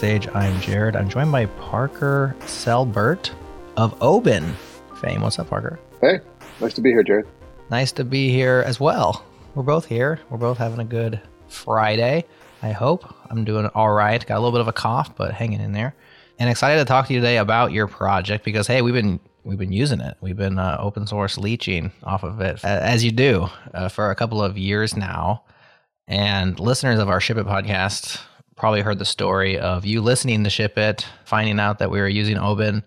Backstage. I'm Jerod. I'm joined by Parker Selbert of Oban fame. What's up, Parker? Hey, nice to be here, Jerod. Nice to be here as well. We're both here. We're both having a good Friday. I hope I'm doing all right. Got a little bit of a cough, but hanging in there. And excited to talk to you today about your project because hey, we've been we've been using it. We've been uh, open source leeching off of it as you do uh, for a couple of years now. And listeners of our Ship It podcast probably heard the story of you listening to Ship It, finding out that we were using Oban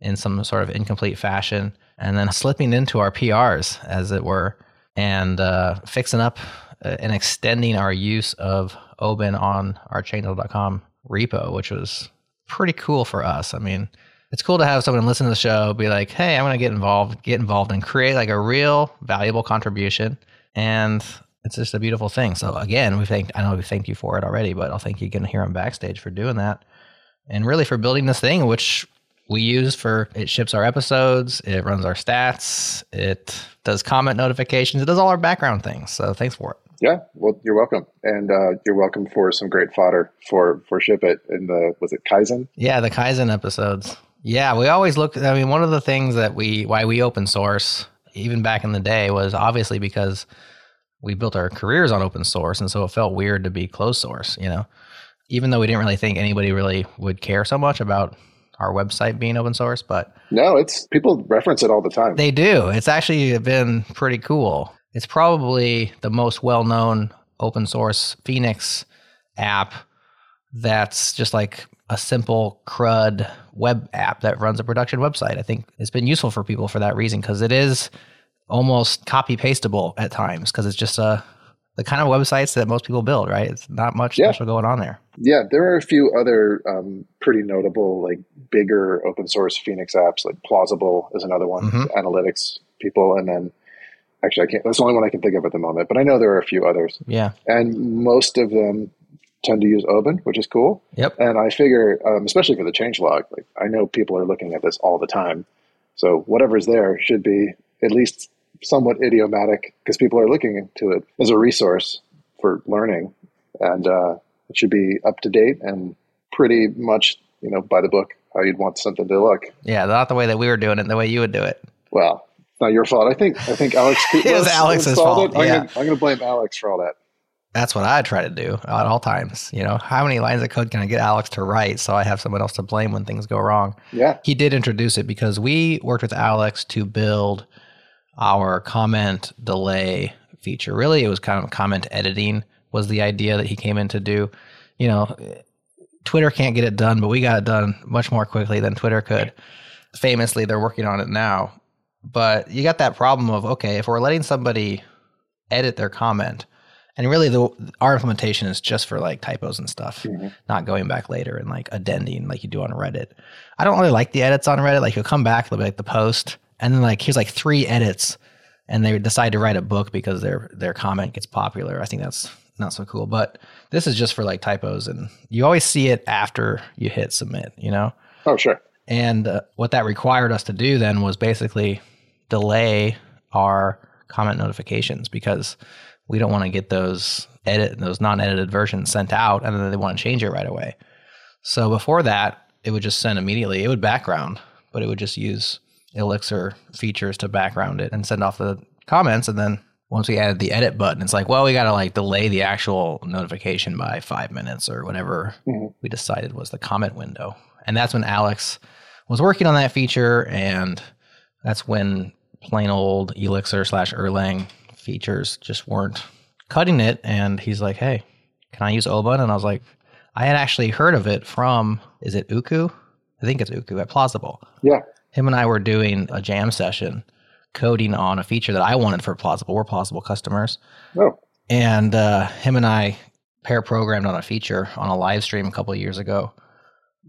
in some sort of incomplete fashion, and then slipping into our PRs, as it were, and uh, fixing up uh, and extending our use of Oban on our changelog.com repo, which was pretty cool for us. I mean, it's cool to have someone listen to the show, be like, "Hey, I'm going to get involved, get involved, and create like a real valuable contribution." And it's just a beautiful thing. So again, we thank I know we thanked you for it already, but I'll thank you again here on backstage for doing that, and really for building this thing, which we use for it ships our episodes, it runs our stats, it does comment notifications, it does all our background things. So thanks for it. Yeah, well, you're welcome, and uh, you're welcome for some great fodder for for ship it in the was it Kaizen? Yeah, the Kaizen episodes. Yeah, we always look. I mean, one of the things that we why we open source even back in the day was obviously because we built our careers on open source, and so it felt weird to be closed source. You know, even though we didn't really think anybody really would care so much about our website being open source, but no, it's people reference it all the time. They do. It's actually been pretty cool. It's probably the most well-known open source Phoenix app that's just like a simple CRUD web app that runs a production website. I think it's been useful for people for that reason because it is almost copy pastable at times because it's just a the kind of websites that most people build, right? It's not much yeah. special going on there. Yeah, there are a few other um, pretty notable, like bigger open source Phoenix apps, like Plausible is another one, mm-hmm. analytics people, and then actually I can't. That's the only one I can think of at the moment, but I know there are a few others. Yeah, and most of them tend to use Oban, which is cool. Yep. And I figure, um, especially for the changelog, like I know people are looking at this all the time, so whatever's there should be at least somewhat idiomatic because people are looking into it as a resource for learning, and uh, it should be up to date and pretty much you know by the book how you'd want something to look. Yeah, not the way that we were doing it, the way you would do it. Well, not your fault. I think I think Alex. it was Alex's fault. It. I'm, yeah. I'm gonna blame Alex for all that. That's what I try to do at all times. You know, how many lines of code can I get Alex to write so I have someone else to blame when things go wrong? Yeah. He did introduce it because we worked with Alex to build our comment delay feature. Really, it was kind of comment editing was the idea that he came in to do. You know, Twitter can't get it done, but we got it done much more quickly than Twitter could. Famously, they're working on it now. But you got that problem of okay, if we're letting somebody edit their comment, and really the our implementation is just for like typos and stuff, mm-hmm. not going back later and like addending like you do on Reddit. I don't really like the edits on Reddit. Like you'll come back, they'll be like the post, and then like here's like three edits and they decide to write a book because their their comment gets popular. I think that's not so cool. But this is just for like typos, and you always see it after you hit submit. You know? Oh, sure. And uh, what that required us to do then was basically delay our comment notifications because we don't want to get those edit those non-edited versions sent out, and then they want to change it right away. So before that, it would just send immediately. It would background, but it would just use Elixir features to background it and send off the comments. And then once we added the edit button, it's like, well, we got to like delay the actual notification by five minutes or whatever mm-hmm. we decided was the comment window. And that's when Alex was working on that feature. And that's when plain old Elixir slash Erlang features just weren't cutting it. And he's like, hey, can I use Oban? And I was like, I had actually heard of it from, is it Uku? I think it's Uku at Plausible. Yeah him and I were doing a jam session coding on a feature that I wanted for Plausible. We're Plausible customers. Oh. And uh, him and I pair programmed on a feature on a live stream a couple of years ago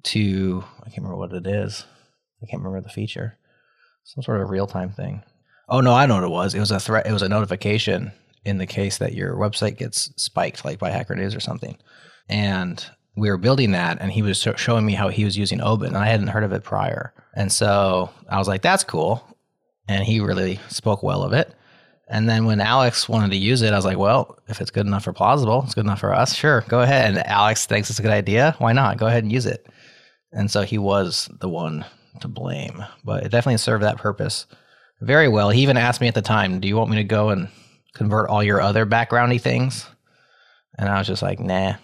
to, I can't remember what it is. I can't remember the feature. Some sort of real time thing. Oh, no, I know what it was. It was a threat, it was a notification in the case that your website gets spiked, like by Hacker News or something. And we were building that and he was showing me how he was using Oban, and I hadn't heard of it prior. And so I was like, that's cool. And he really spoke well of it. And then when Alex wanted to use it, I was like, well, if it's good enough for plausible, it's good enough for us. Sure, go ahead. And Alex thinks it's a good idea. Why not? Go ahead and use it. And so he was the one to blame, but it definitely served that purpose very well. He even asked me at the time, do you want me to go and convert all your other backgroundy things? And I was just like, nah.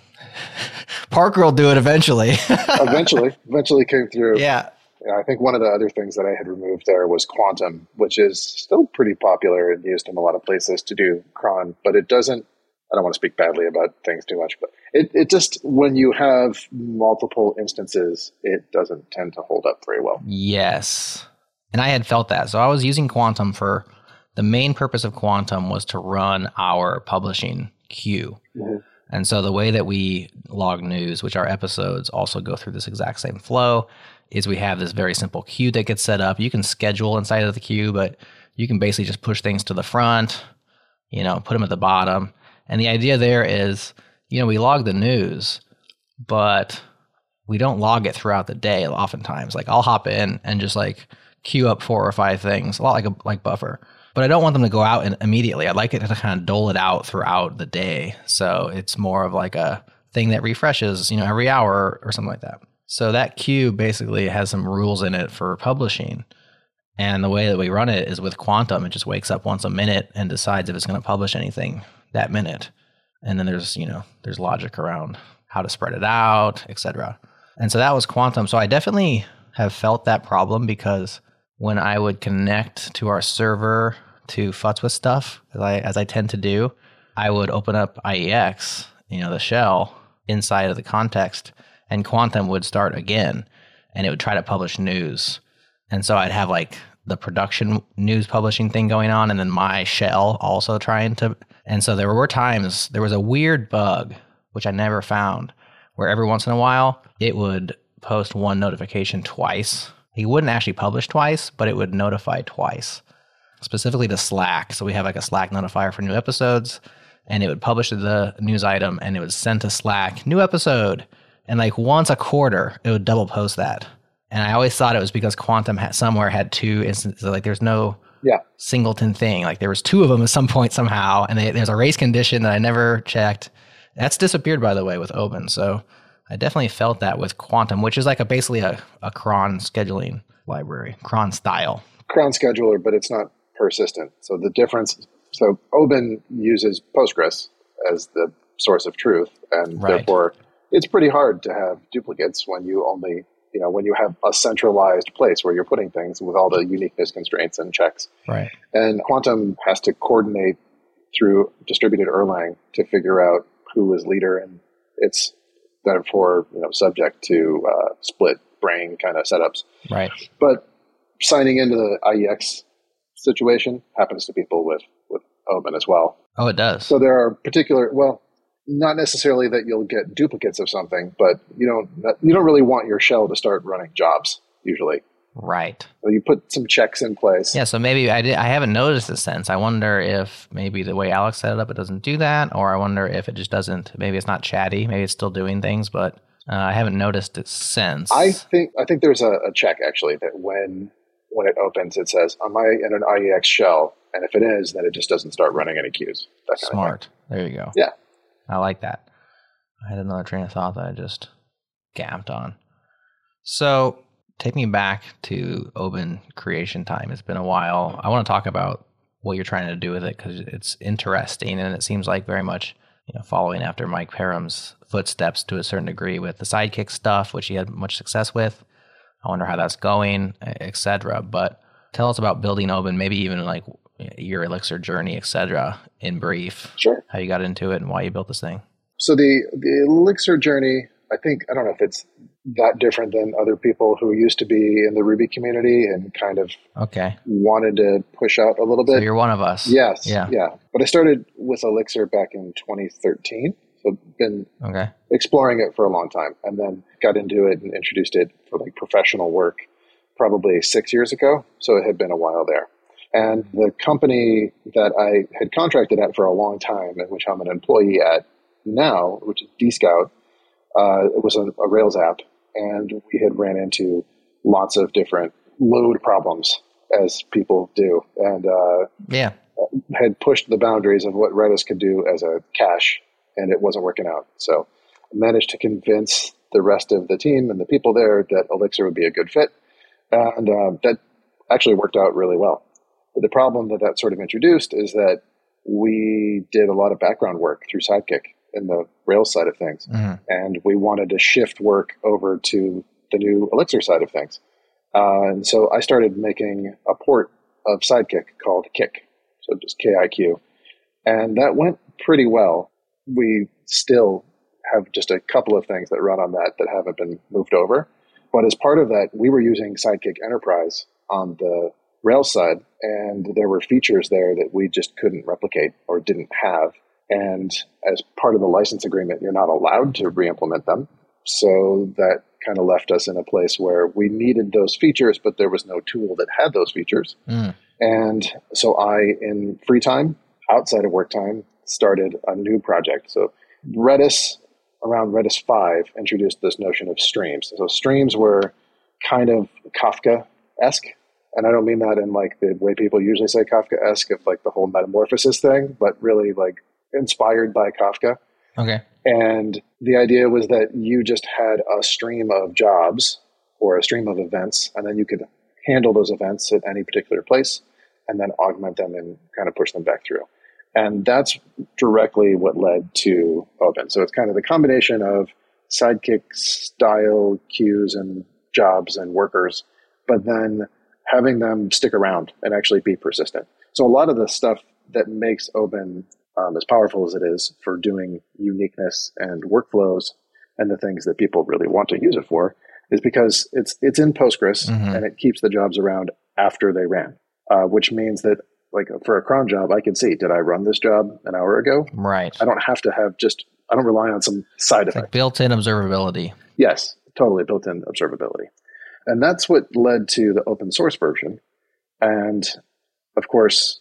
Parker will do it eventually. eventually, eventually came through. Yeah. I think one of the other things that I had removed there was quantum, which is still pretty popular and used in a lot of places to do cron, but it doesn't. I don't want to speak badly about things too much, but it, it just, when you have multiple instances, it doesn't tend to hold up very well. Yes. And I had felt that. So I was using quantum for the main purpose of quantum was to run our publishing queue. Mm-hmm. And so the way that we log news, which our episodes also go through this exact same flow, is we have this very simple queue that gets set up. You can schedule inside of the queue, but you can basically just push things to the front, you know, put them at the bottom. And the idea there is, you know, we log the news, but we don't log it throughout the day oftentimes. Like I'll hop in and just like queue up four or five things, a lot like a like buffer. But I don't want them to go out in, immediately. I'd like it to kind of dole it out throughout the day. So it's more of like a thing that refreshes, you know, every hour or something like that. So that queue basically has some rules in it for publishing. And the way that we run it is with Quantum. It just wakes up once a minute and decides if it's going to publish anything that minute. And then there's, you know, there's logic around how to spread it out, etc. And so that was Quantum. So I definitely have felt that problem because when I would connect to our server to futz with stuff, as I, as I tend to do, I would open up IEX, you know, the shell inside of the context and Quantum would start again and it would try to publish news. And so I'd have like the production news publishing thing going on and then my shell also trying to. And so there were times, there was a weird bug, which I never found, where every once in a while it would post one notification twice. He wouldn't actually publish twice, but it would notify twice, specifically to Slack. So we have like a Slack notifier for new episodes, and it would publish the news item and it would send to Slack, new episode and like once a quarter it would double post that. And i always thought it was because quantum had somewhere had two instances like there's no yeah. singleton thing. Like there was two of them at some point somehow and they, there's a race condition that i never checked. That's disappeared by the way with Oban. So i definitely felt that with quantum which is like a basically a, a cron scheduling library cron style. Cron scheduler but it's not persistent. So the difference so Oban uses postgres as the source of truth and Right. therefore it's pretty hard to have duplicates when you only you know when you have a centralized place where you're putting things with all the uniqueness constraints and checks. Right. And quantum has to coordinate through distributed erlang to figure out who is leader and it's therefore you know subject to uh, split brain kind of setups. Right. But signing into the IEX situation happens to people with with Oban as well. Oh it does. So there are particular well not necessarily that you'll get duplicates of something, but you don't you don't really want your shell to start running jobs usually. right So you put some checks in place. yeah so maybe i did i haven't noticed this since i wonder if maybe the way alex set it up it doesn't do that or i wonder if it just doesn't maybe it's not chatty maybe it's still doing things but uh, i haven't noticed it since I think I think there's a, a check actually that when when it opens it says, Am I in an IEX shell? And if it is, then it just doesn't start running any queues. That Smart. There you go. Yeah. I like that. I had another train of thought that I just gamped on. So, take me back to Oban creation time. It's been a while. I want to talk about what you're trying to do with it because it's interesting and it seems like very much you know following after Mike Perham's footsteps to a certain degree with the Sidekiq stuff, which he had much success with. I wonder how that's going, etc. But tell us about building Oban, maybe even like your Elixir journey, etc. In brief, Sure. how you got into it and why you built this thing. So the the Elixir journey, I think I don't know if it's that different than other people who used to be in the Ruby community and kind of Okay, wanted to push out a little bit. so you're one of us. yes, Yeah. yeah. But I started with Elixir back in 2013, so been Okay. exploring it for a long time, and then got into it and introduced it for like professional work probably six years ago. So it had been a while there. And the company that I had contracted at for a long time, and which I'm an employee at now, which is DScout, uh, it was a, a Rails app, and we had ran into lots of different load problems as people do. And uh, Yeah. had pushed the boundaries of what Redis could do as a cache, and it wasn't working out. So I managed to convince the rest of the team and the people there that Elixir would be a good fit, and uh, that actually worked out really well. But the problem that that sort of introduced is that we did a lot of background work through Sidekiq in the Rails side of things, mm-hmm. and we wanted to shift work over to the new Elixir side of things. Uh, and so I started making a port of Sidekiq called Kiq. so just K-I-Q, and that went pretty well. We still have just a couple of things that run on that that haven't been moved over. But as part of that, we were using Sidekiq Enterprise on the Rails side, and there were features there that we just couldn't replicate or didn't have. And as part of the license agreement, you're not allowed to re-implement them. So that kind of left us in a place where we needed those features, but there was no tool that had those features. Mm. And so I, in free time, outside of work time, started a new project. So Redis, around Redis 5, introduced this notion of streams. So streams were kind of Kafka esque and I don't mean that in like the way people usually say Kafka esque of like the whole metamorphosis thing, but really like inspired by Kafka. Okay. And the idea was that you just had a stream of jobs or a stream of events, and then you could handle those events at any particular place and then augment them and kind of push them back through. And that's directly what led to Oban. So it's kind of the combination of sidekiq style queues and jobs and workers, but then having them stick around and actually be persistent. So a lot of the stuff that makes Oban um, as powerful as it is for doing uniqueness and workflows and the things that people really want to use it for is because it's it's in Postgres mm-hmm. and it keeps the jobs around after they ran, uh, which means that like for a cron job, I can see did I run this job an hour ago? Right. I don't have to have just I don't rely on some side effect. Like built-in observability. Yes, totally built-in observability. And that's what led to the open source version. And of course,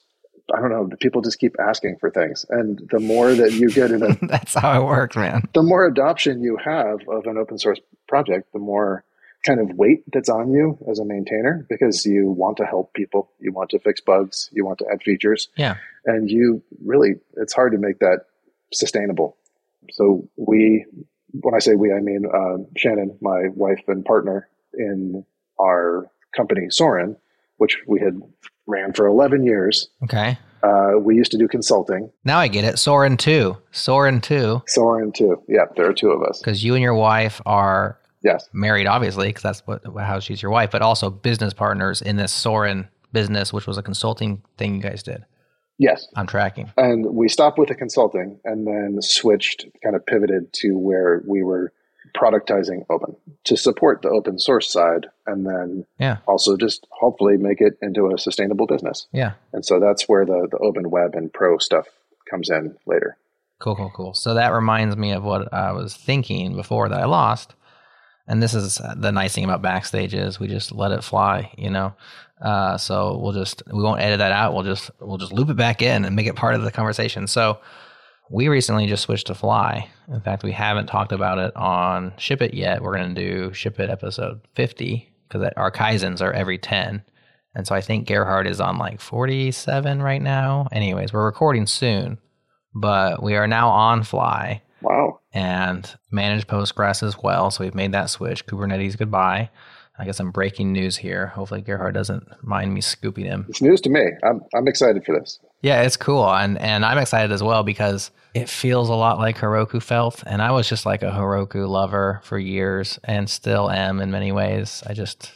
I don't know, the people just keep asking for things. And the more that you get in a That's how it works, man. The more adoption you have of an open source project, the more kind of weight that's on you as a maintainer because you want to help people, you want to fix bugs, you want to add features. Yeah. And you really it's hard to make that sustainable. So we when I say we, I mean uh, Shannon, my wife and partner, in our company Soren, which we had ran for 11 years. Okay. Uh, we used to do consulting. Now I get it. Soren two. Soren two. Soren two. Yeah, there are two of us. Because you and your wife are yes married, obviously, because that's what how she's your wife, but also business partners in this Soren business, which was a consulting thing you guys did. Yes, I'm tracking. And we stopped with the consulting, and then switched, kind of pivoted to where we were productizing Oban to support the open source side and then yeah. also just hopefully make it into a sustainable business. Yeah. And so that's where the, the Oban web and pro stuff comes in later. Cool, cool, cool. So that reminds me of what I was thinking before that I lost. And this is the nice thing about backstage is we just let it fly, you know. Uh, so we'll just we won't edit that out. We'll just we'll just loop it back in and make it part of the conversation. So we recently just switched to Fly. In fact, we haven't talked about it on Ship It yet. We're going to do Ship It episode 50 because our Kaizens are every 10. And so I think Gerhard is on like 47 right now. Anyways, we're recording soon, but we are now on Fly. Wow. And manage Postgres as well. So we've made that switch. Kubernetes goodbye. I guess I'm breaking news here. Hopefully Gerhard doesn't mind me scooping him. It's news to me. I'm I'm excited for this. Yeah, it's cool, and and I'm excited as well because it feels a lot like Heroku felt, and I was just like a Heroku lover for years, and still am in many ways. I just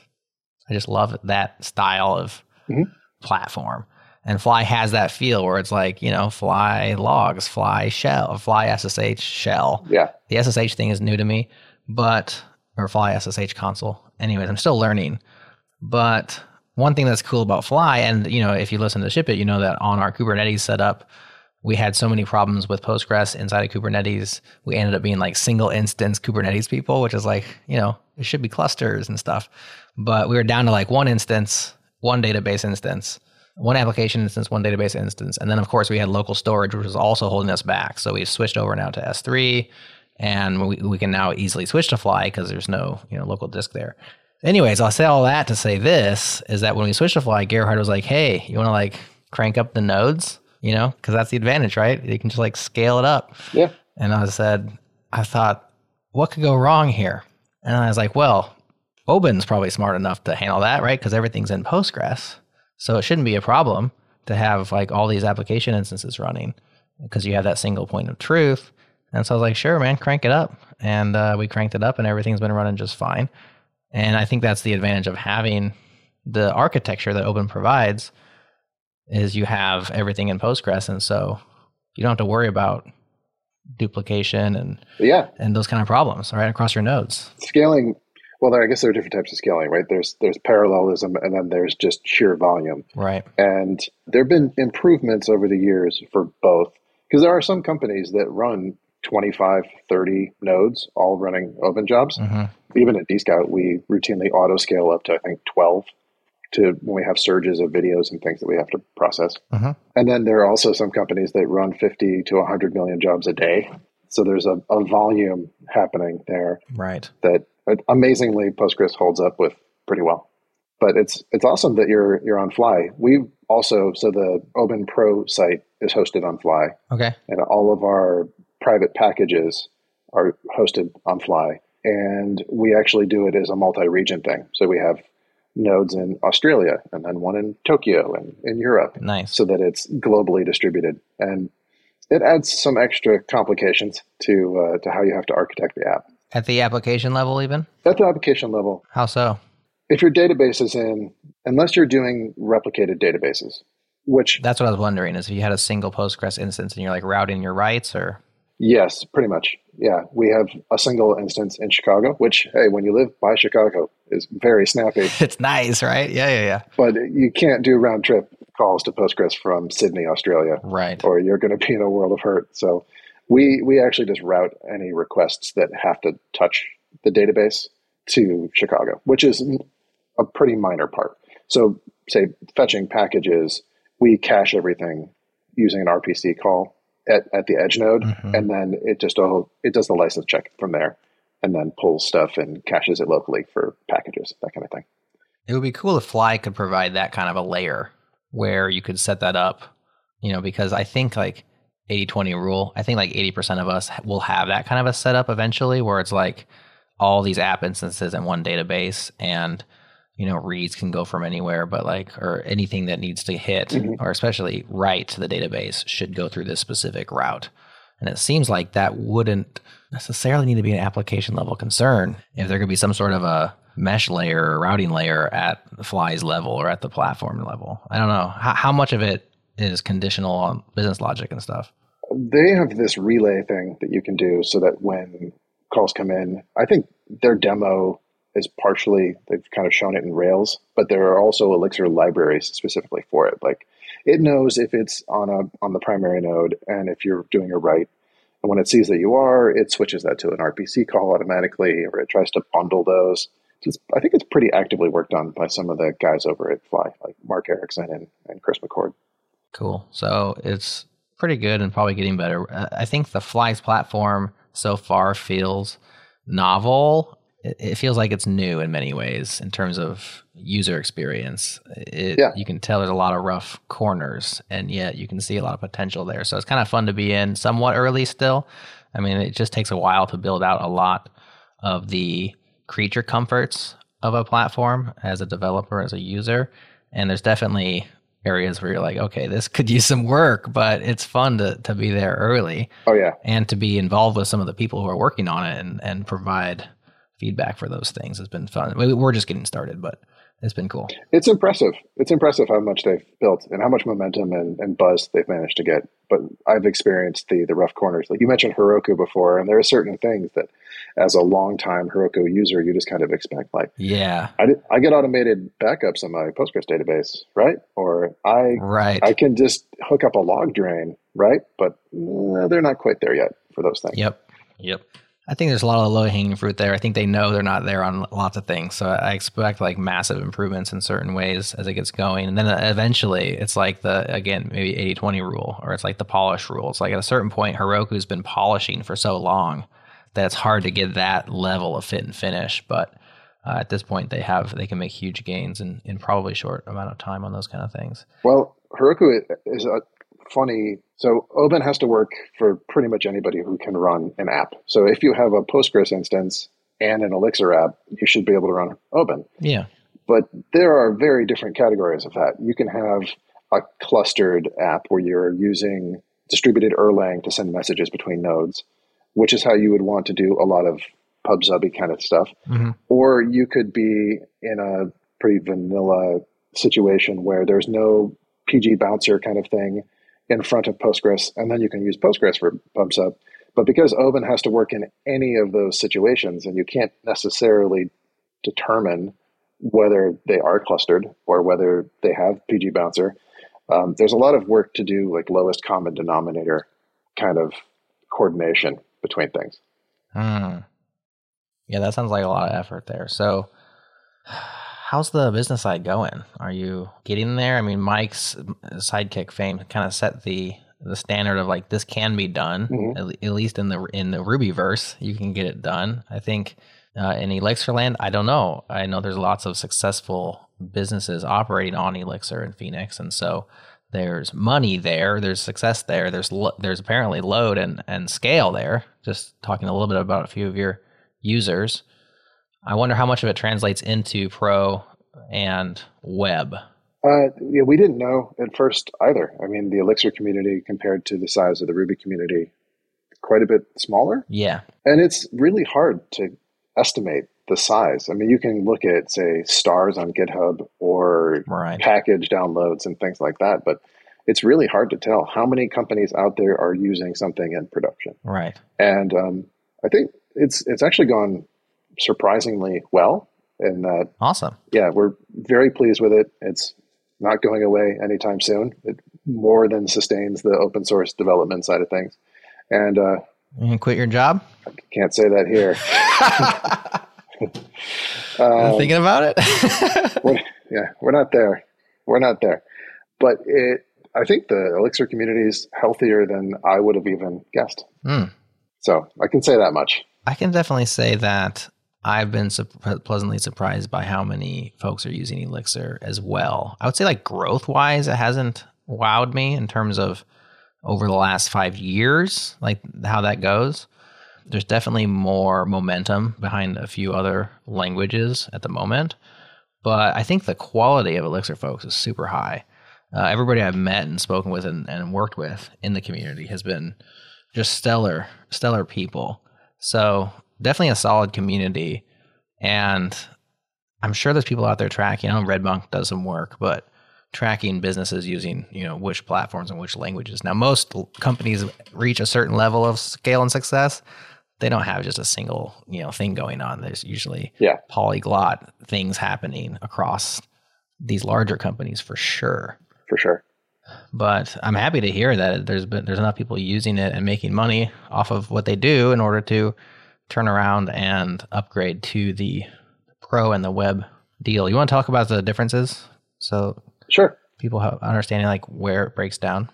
I just love that style of mm-hmm. platform, and Fly has that feel where it's like you know Fly logs, Fly shell, Fly SSH shell. Yeah, the SSH thing is new to me, but or Fly SSH console. Anyways, I'm still learning, but one thing that's cool about Fly, and you know, if you listen to Ship It, you know that on our Kubernetes setup, we had so many problems with Postgres inside of Kubernetes. We ended up being like single instance Kubernetes people, which is like, you know, it should be clusters and stuff. But we were down to like one instance, one database instance, one application instance, one database instance. And then, of course, we had local storage, which was also holding us back. So we switched over now to S3 and we, we can now easily switch to Fly because there's no, you know, local disk there. Anyways, I'll say all that to say this is that when we switched to Fly, Gerhard was like, "Hey, you want to like crank up the nodes?" you know, because that's the advantage, right? You can just like scale it up. Yeah. And I said, I thought, what could go wrong here? And I was like, well, Oban's probably smart enough to handle that, right? Because everything's in Postgres. So it shouldn't be a problem to have like all these application instances running because you have that single point of truth. And so I was like, sure, man, crank it up. And uh, we cranked it up and everything's been running just fine. And I think that's the advantage of having the architecture that Oban provides is you have everything in Postgres. And so you don't have to worry about duplication and yeah. and those kind of problems right across your nodes. Scaling well there, i guess there are different types of scaling right? There's there's parallelism and then there's just sheer volume. Right. And there have been improvements over the years for both because there are some companies that run 25 30 nodes all running Oban jobs mm-hmm. even at dscout we routinely auto scale up to i think 12 to when we have surges of videos and things that we have to process. Uh-huh. And then there are also some companies that run 50 to 100 million jobs a day. So there's a, a volume happening there. Right. That amazingly Postgres holds up with pretty well. But it's it's awesome that you're you're on Fly. We also so the Oban Pro site is hosted on Fly. Okay. And all of our private packages are hosted on Fly. And we actually do it as a multi-region thing. So we have nodes in Australia and then one in Tokyo and in Europe. Nice. So that it's globally distributed. And it adds some extra complications to uh, to how you have to architect the app. At the application level, even? At the application level. How so? If your database is in, unless you're doing replicated databases, which. That's what I was wondering is if you had a single Postgres instance and you're like routing your writes or. Yes, pretty much. Yeah, we have a single instance in Chicago, which, hey, when you live by Chicago, is very snappy. it's nice, right? Yeah, yeah, yeah. But you can't do round trip calls to Postgres from Sydney, Australia, right? Or you're going to be in a world of hurt. So we we actually just route any requests that have to touch the database to Chicago, which is a pretty minor part. So, say fetching packages, we cache everything using an RPC call at, at the edge node, mm-hmm. and then it just oh, it does the license check from there, and then pulls stuff and caches it locally for packages, that kind of thing. It would be cool if Fly could provide that kind of a layer where you could set that up, you know, because I think like 80 20 rule, I think like 80% of us will have that kind of a setup eventually where it's like all these app instances in one database and you know reads can go from anywhere but like or anything that needs to hit mm-hmm. or especially write to the database should go through this specific route. And it seems like that wouldn't necessarily need to be an application level concern if there could be some sort of a mesh layer or routing layer at the Fly's level or at the platform level. I don't know. How, how much of it is conditional on business logic and stuff? They have this relay thing that you can do so that when calls come in i think their demo is partially they've kind of shown it in Rails, but there are also Elixir libraries specifically for it. Like it knows if it's on a on the primary node and if you're doing a write. And when it sees that you are, it switches that to an RPC call automatically, or it tries to bundle those. It's, I think it's pretty actively worked on by some of the guys over at Fly, like Mark Ericksen and, and Chris McCord. Cool. So it's pretty good and probably getting better. I think the Fly's platform so far feels novel it, feels like it's new in many ways in terms of user experience. It, yeah. You can tell there's a lot of rough corners, and yet you can see a lot of potential there. So it's kind of fun to be in somewhat early still. I mean, it just takes a while to build out a lot of the creature comforts of a platform as a developer, as a user. And there's definitely areas where you're like, okay, this could use some work, but it's fun to, to be there early. Oh, yeah. And to be involved with some of the people who are working on it and, and provide feedback for those things has been fun. We're just getting started, but it's been cool. It's impressive. It's impressive how much they've built and how much momentum and, and buzz they've managed to get. But I've experienced the the rough corners. Like you mentioned Heroku before, and there are certain things that, as a longtime Heroku user, you just kind of expect. Like, yeah, I, did, I get automated backups in my Postgres database, right? Or I right I can just hook up a log drain, right? But uh, they're not quite there yet for those things. Yep. Yep. I think there's a lot of low hanging fruit there. I think they know they're not there on lots of things. So I expect like massive improvements in certain ways as it gets going. And then eventually it's like the, again, maybe 80 20 rule or it's like the polish rule. It's like at a certain point, Heroku's been polishing for so long that it's hard to get that level of fit and finish. But uh, at this point, they have, they can make huge gains in, in probably short amount of time on those kind of things. Well, Heroku is a funny. So Oban has to work for pretty much anybody who can run an app. So if you have a Postgres instance and an Elixir app, you should be able to run Oban. Yeah. But there are very different categories of that. You can have a clustered app where you're using distributed Erlang to send messages between nodes, which is how you would want to do a lot of PubSubby kind of stuff. hmm Or you could be in a pretty vanilla situation where there's no PG bouncer kind of thing in front of Postgres, and then you can use Postgres for PubSub. But because Oban has to work in any of those situations, and you can't necessarily determine whether they are clustered or whether they have PG bouncer, um, there's a lot of work to do, like lowest common denominator kind of coordination between things. Hmm. Yeah, that sounds like a lot of effort there. So, how's the business side going? Are you getting there? I mean, Mike's Sidekiq fame kind of set the the standard of like this can be done. Mhm. At, at least in the in the Rubyverse, you can get it done. I think uh, in Elixir land, I don't know. I know there's lots of successful businesses operating on Elixir and Phoenix, and so there's money there, there's success there, there's lo- there's apparently load and and scale there. Just talking a little bit about a few of your users. I wonder how much of it translates into pro and web. Uh, yeah, we didn't know at first either. I mean, the Elixir community compared to the size of the Ruby community, quite a bit smaller. Yeah, And it's really hard to estimate the size. I mean, you can look at, say, stars on GitHub or right. package downloads and things like that, but it's really hard to tell how many companies out there are using something in production. Right. And um, I think it's it's actually gone surprisingly well. In that, Awesome. yeah, we're very pleased with it. It's not going away anytime soon. It more than sustains the open source development side of things. And uh, You can quit your job? I can't say that here. Um, Thinking about it? we're, yeah, we're not there. We're not there. But it, I think the Elixir community is healthier than I would have even guessed. Hmm. So I can say that much. I can definitely say that I've been sup- pleasantly surprised by how many folks are using Elixir as well. I would say, like growth wise, it hasn't wowed me in terms of over the last five years, like how that goes. There's definitely more momentum behind a few other languages at the moment, but I think the quality of Elixir folks is super high. Uh, everybody I've met and spoken with and, and worked with in the community has been just stellar, stellar people. So definitely a solid community, and I'm sure there's people out there tracking. I know Redmonk does some work, but tracking businesses using you know which platforms and which languages. Now most companies reach a certain level of scale and success. They don't have just a single you know thing going on. There's usually Yeah. polyglot things happening across these larger companies for sure For sure. but I'm happy to hear that there's been there's enough people using it and making money off of what they do in order to turn around and upgrade to the pro and the web deal. You want to talk about the differences so Sure. people have understanding like where it breaks down?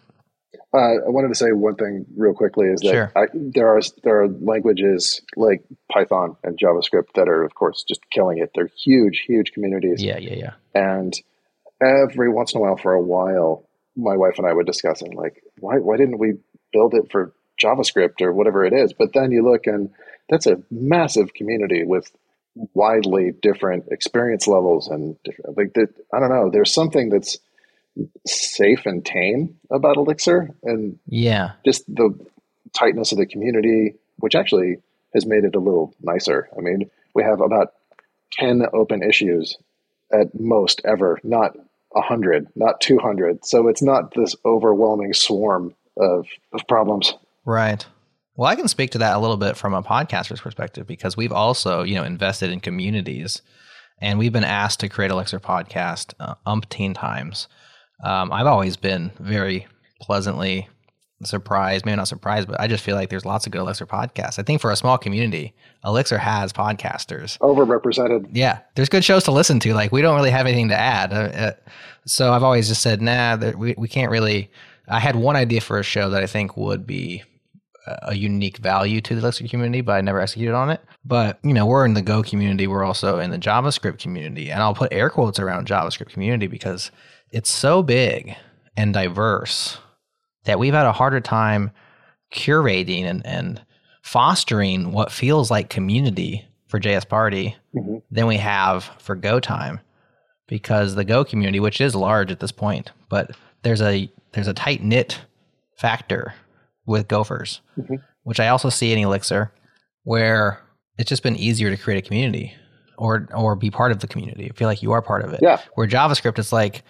Uh, I wanted to say one thing real quickly is that Sure. I, there are there are languages like Python and JavaScript that are of course just killing it. They're huge, huge communities. Yeah, yeah, yeah. And every once in a while, for a while, my wife and I would discuss it, like, why why didn't we build it for JavaScript or whatever it is? But then you look, and that's a massive community with widely different experience levels and different, like that. I don't know. There's something that's safe and tame about Elixir, and Yeah. just the tightness of the community, which actually has made it a little nicer. I mean, we have about 10 open issues at most ever, not 100, not 200. So it's not this overwhelming swarm of, of problems. Right. Well, I can speak to that a little bit from a podcaster's perspective because we've also, you know, invested in communities, and we've been asked to create Elixir podcast uh, umpteen times. Um, I've always been very pleasantly surprised, maybe not surprised, but I just feel like there's lots of good Elixir podcasts. I think for a small community, Elixir has podcasters. Overrepresented. Yeah, there's good shows to listen to. Like we don't really have anything to add, uh, uh, so I've always just said, nah, we we can't really. I had one idea for a show that I think would be a unique value to the Elixir community, but I never executed on it. But you know, we're in the Go community. We're also in the JavaScript community, and I'll put air quotes around JavaScript community because it's so big and diverse that we've had a harder time curating and, and fostering what feels like community for JS Party mm-hmm. than we have for Go Time because the Go community, which is large at this point, but there's a there's a tight knit factor with Gophers, mm-hmm. which I also see in Elixir, where it's just been easier to create a community or or be part of the community. I feel like you are part of it. Yeah. Where JavaScript, it's like,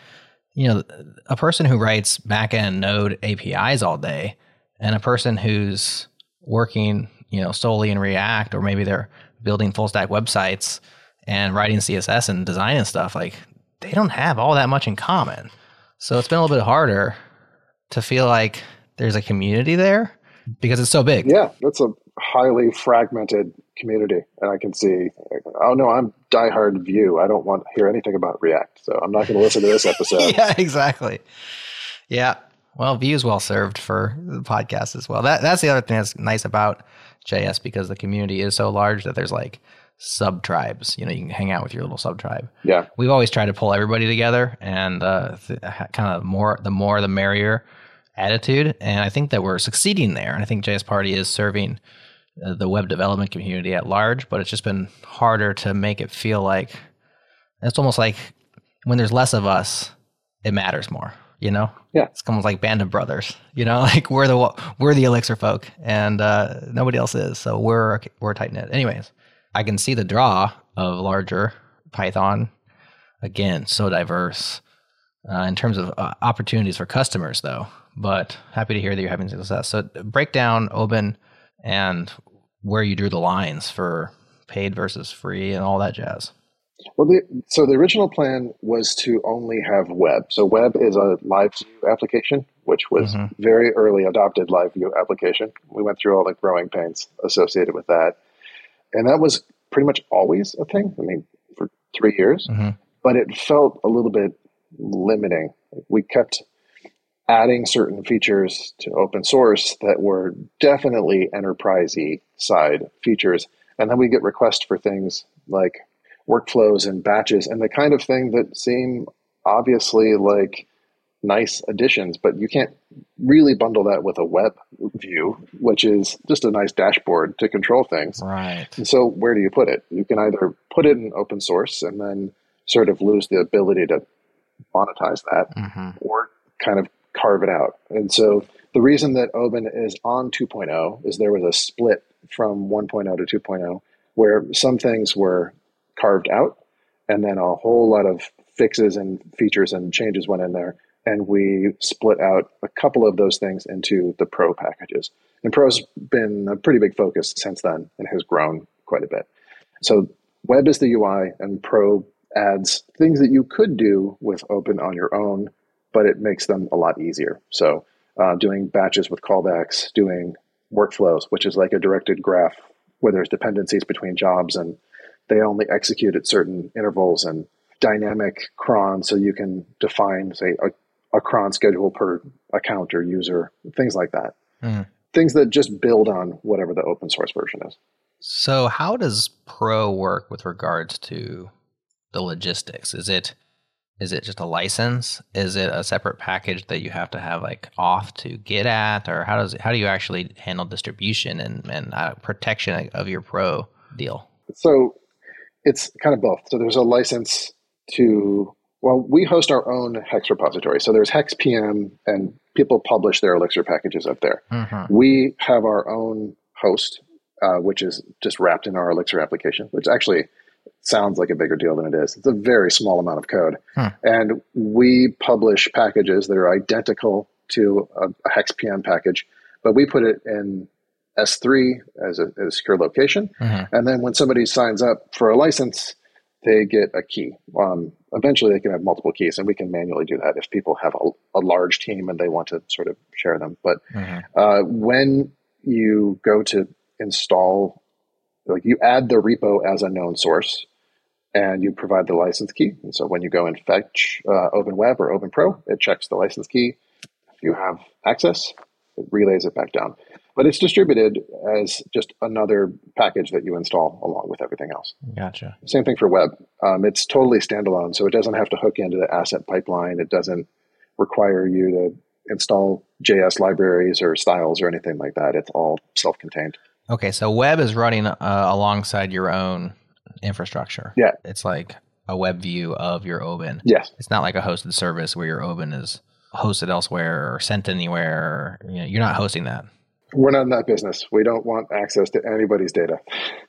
you know, a person who writes backend Node APIs all day, and a person who's working, you know, solely in React, or maybe they're building full stack websites and writing CSS and designing stuff, like they don't have all that much in common. So it's been a little bit harder to feel like there's a community there because it's so big. Yeah, that's a highly fragmented community, and I can see. Oh no, I'm diehard Vue. I don't want to hear anything about React, so I'm not going to listen to this episode. yeah, exactly. Yeah, well, Vue is well served for the podcast as well. That that's the other thing that's nice about JS because the community is so large that there's like sub tribes. You know, you can hang out with your little sub tribe. Yeah, we've always tried to pull everybody together, and uh, th- kind of more the more the merrier attitude. And I think that we're succeeding there. And I think JS Party is serving uh, the web development community at large, but it's just been harder to make it feel like it's almost like when there's less of us, it matters more. You know, yeah, it's almost like band of brothers. You know, like we're the we're the Elixir folk, and uh, nobody else is. So we're we're tight knit. Anyways, I can see the draw of larger Python. Again, so diverse uh, in terms of uh, opportunities for customers, though. But happy to hear that you're having success. So break down Oban and where you drew the lines for paid versus free and all that jazz. Well, the, so the original plan was to only have web. So web is a live view application, which was mm-hmm. very early adopted live view application. We went through all the growing pains associated with that, and that was pretty much always a thing. I mean, for three years, mm-hmm. but it felt a little bit limiting. We kept adding certain features to open source that were definitely enterprisey side features. And then we get requests for things like workflows and batches and the kind of thing that seem obviously like nice additions, but you can't really bundle that with a web view, which is just a nice dashboard to control things. Right. And so where do you put it? You can either put it in open source and then sort of lose the ability to monetize that, mm-hmm. or kind of carve it out. And so the reason that Oban is on 2.0 is there was a split from 1.0 to 2.0 where some things were carved out and then a whole lot of fixes and features and changes went in there. And we split out a couple of those things into the pro packages. And pro's been a pretty big focus since then and has grown quite a bit. So web is the ui and pro adds things that you could do with Oban on your own but it makes them a lot easier. So uh, doing batches with callbacks, doing workflows, which is like a directed graph where there's dependencies between jobs and they only execute at certain intervals and dynamic cron so you can define say a, a cron schedule per account or user things like that mm. things that just build on whatever the open source version is so how does pro work with regards to the logistics is it is it just a license? Is it a separate package that you have to have like off to get at, or how does how do you actually handle distribution and and uh, protection of your pro deal? So it's kind of both. So there's a license to well, we host our own Hex repository. So there's Hex PM, and people publish their Elixir packages up there. Mm-hmm. We have our own host, uh, which is just wrapped in our Elixir application, which actually sounds like a bigger deal than it is. It's a very small amount of code. Hmm. And we publish packages that are identical to a, a Hex PM package, but we put it in S3 as a, as a secure location. Mm-hmm. And then when somebody signs up for a license, they get a key. Um, eventually, they can have multiple keys, and we can manually do that if people have a, a large team and they want to sort of share them. But mm-hmm. uh, when you go to install like you add the repo as a known source and you provide the license key. And so when you go and fetch uh, Oban Web or Oban Pro, it checks the license key. If you have access, it relays it back down. But it's distributed as just another package that you install along with everything else. Gotcha. Same thing for web. Um, it's totally standalone, so it doesn't have to hook into the asset pipeline. It doesn't require you to install JS libraries or styles or anything like that. It's all self contained. Okay, so web is running uh, alongside your own infrastructure. Yeah. It's like a web view of your Oban. Yes. It's not like a hosted service where your Oban is hosted elsewhere or sent anywhere. You know, you're not hosting that. We're not in that business. We don't want access to anybody's data.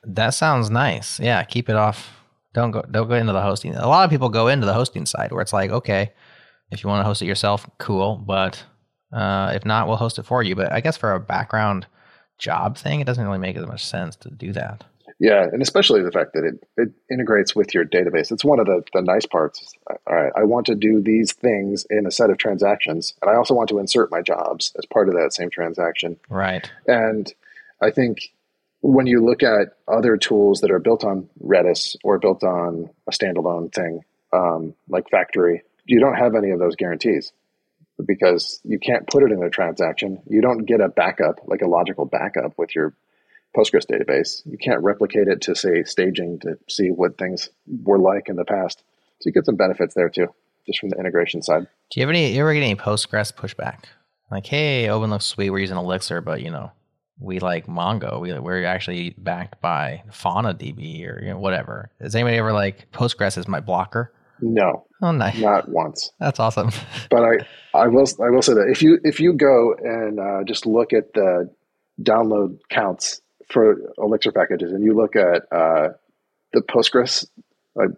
That sounds nice. Yeah, keep it off. Don't go. Don't go into the hosting. A lot of people go into the hosting side where it's like, okay, if you want to host it yourself, cool. But uh, if not, we'll host it for you. But I guess for a background job thing, it doesn't really make as much sense to do that. Yeah, and especially the fact that it, it integrates with your database. It's one of the, the nice parts. All right, I want to do these things in a set of transactions, and I also want to insert my jobs as part of that same transaction. Right. And I think when you look at other tools that are built on Redis or built on a standalone thing um, like Faktory, you don't have any of those guarantees because you can't put it in a transaction. You don't get a backup, like a logical backup with your Postgres database. You can't replicate it to say staging to see what things were like in the past. So you get some benefits there too, just from the integration side. Do you have any? You ever get any Postgres pushback? Like, hey, Oban looks sweet. We're using Elixir, but you know, we like Mongo. We we're actually backed by Fauna DB or you know whatever. Has anybody ever like Postgres is my blocker? No, Oh, nice. not once. That's awesome. But I, I will, I will say that if you if you go and uh, just look at the download counts for Elixir packages, and you look at uh, the Postgres, like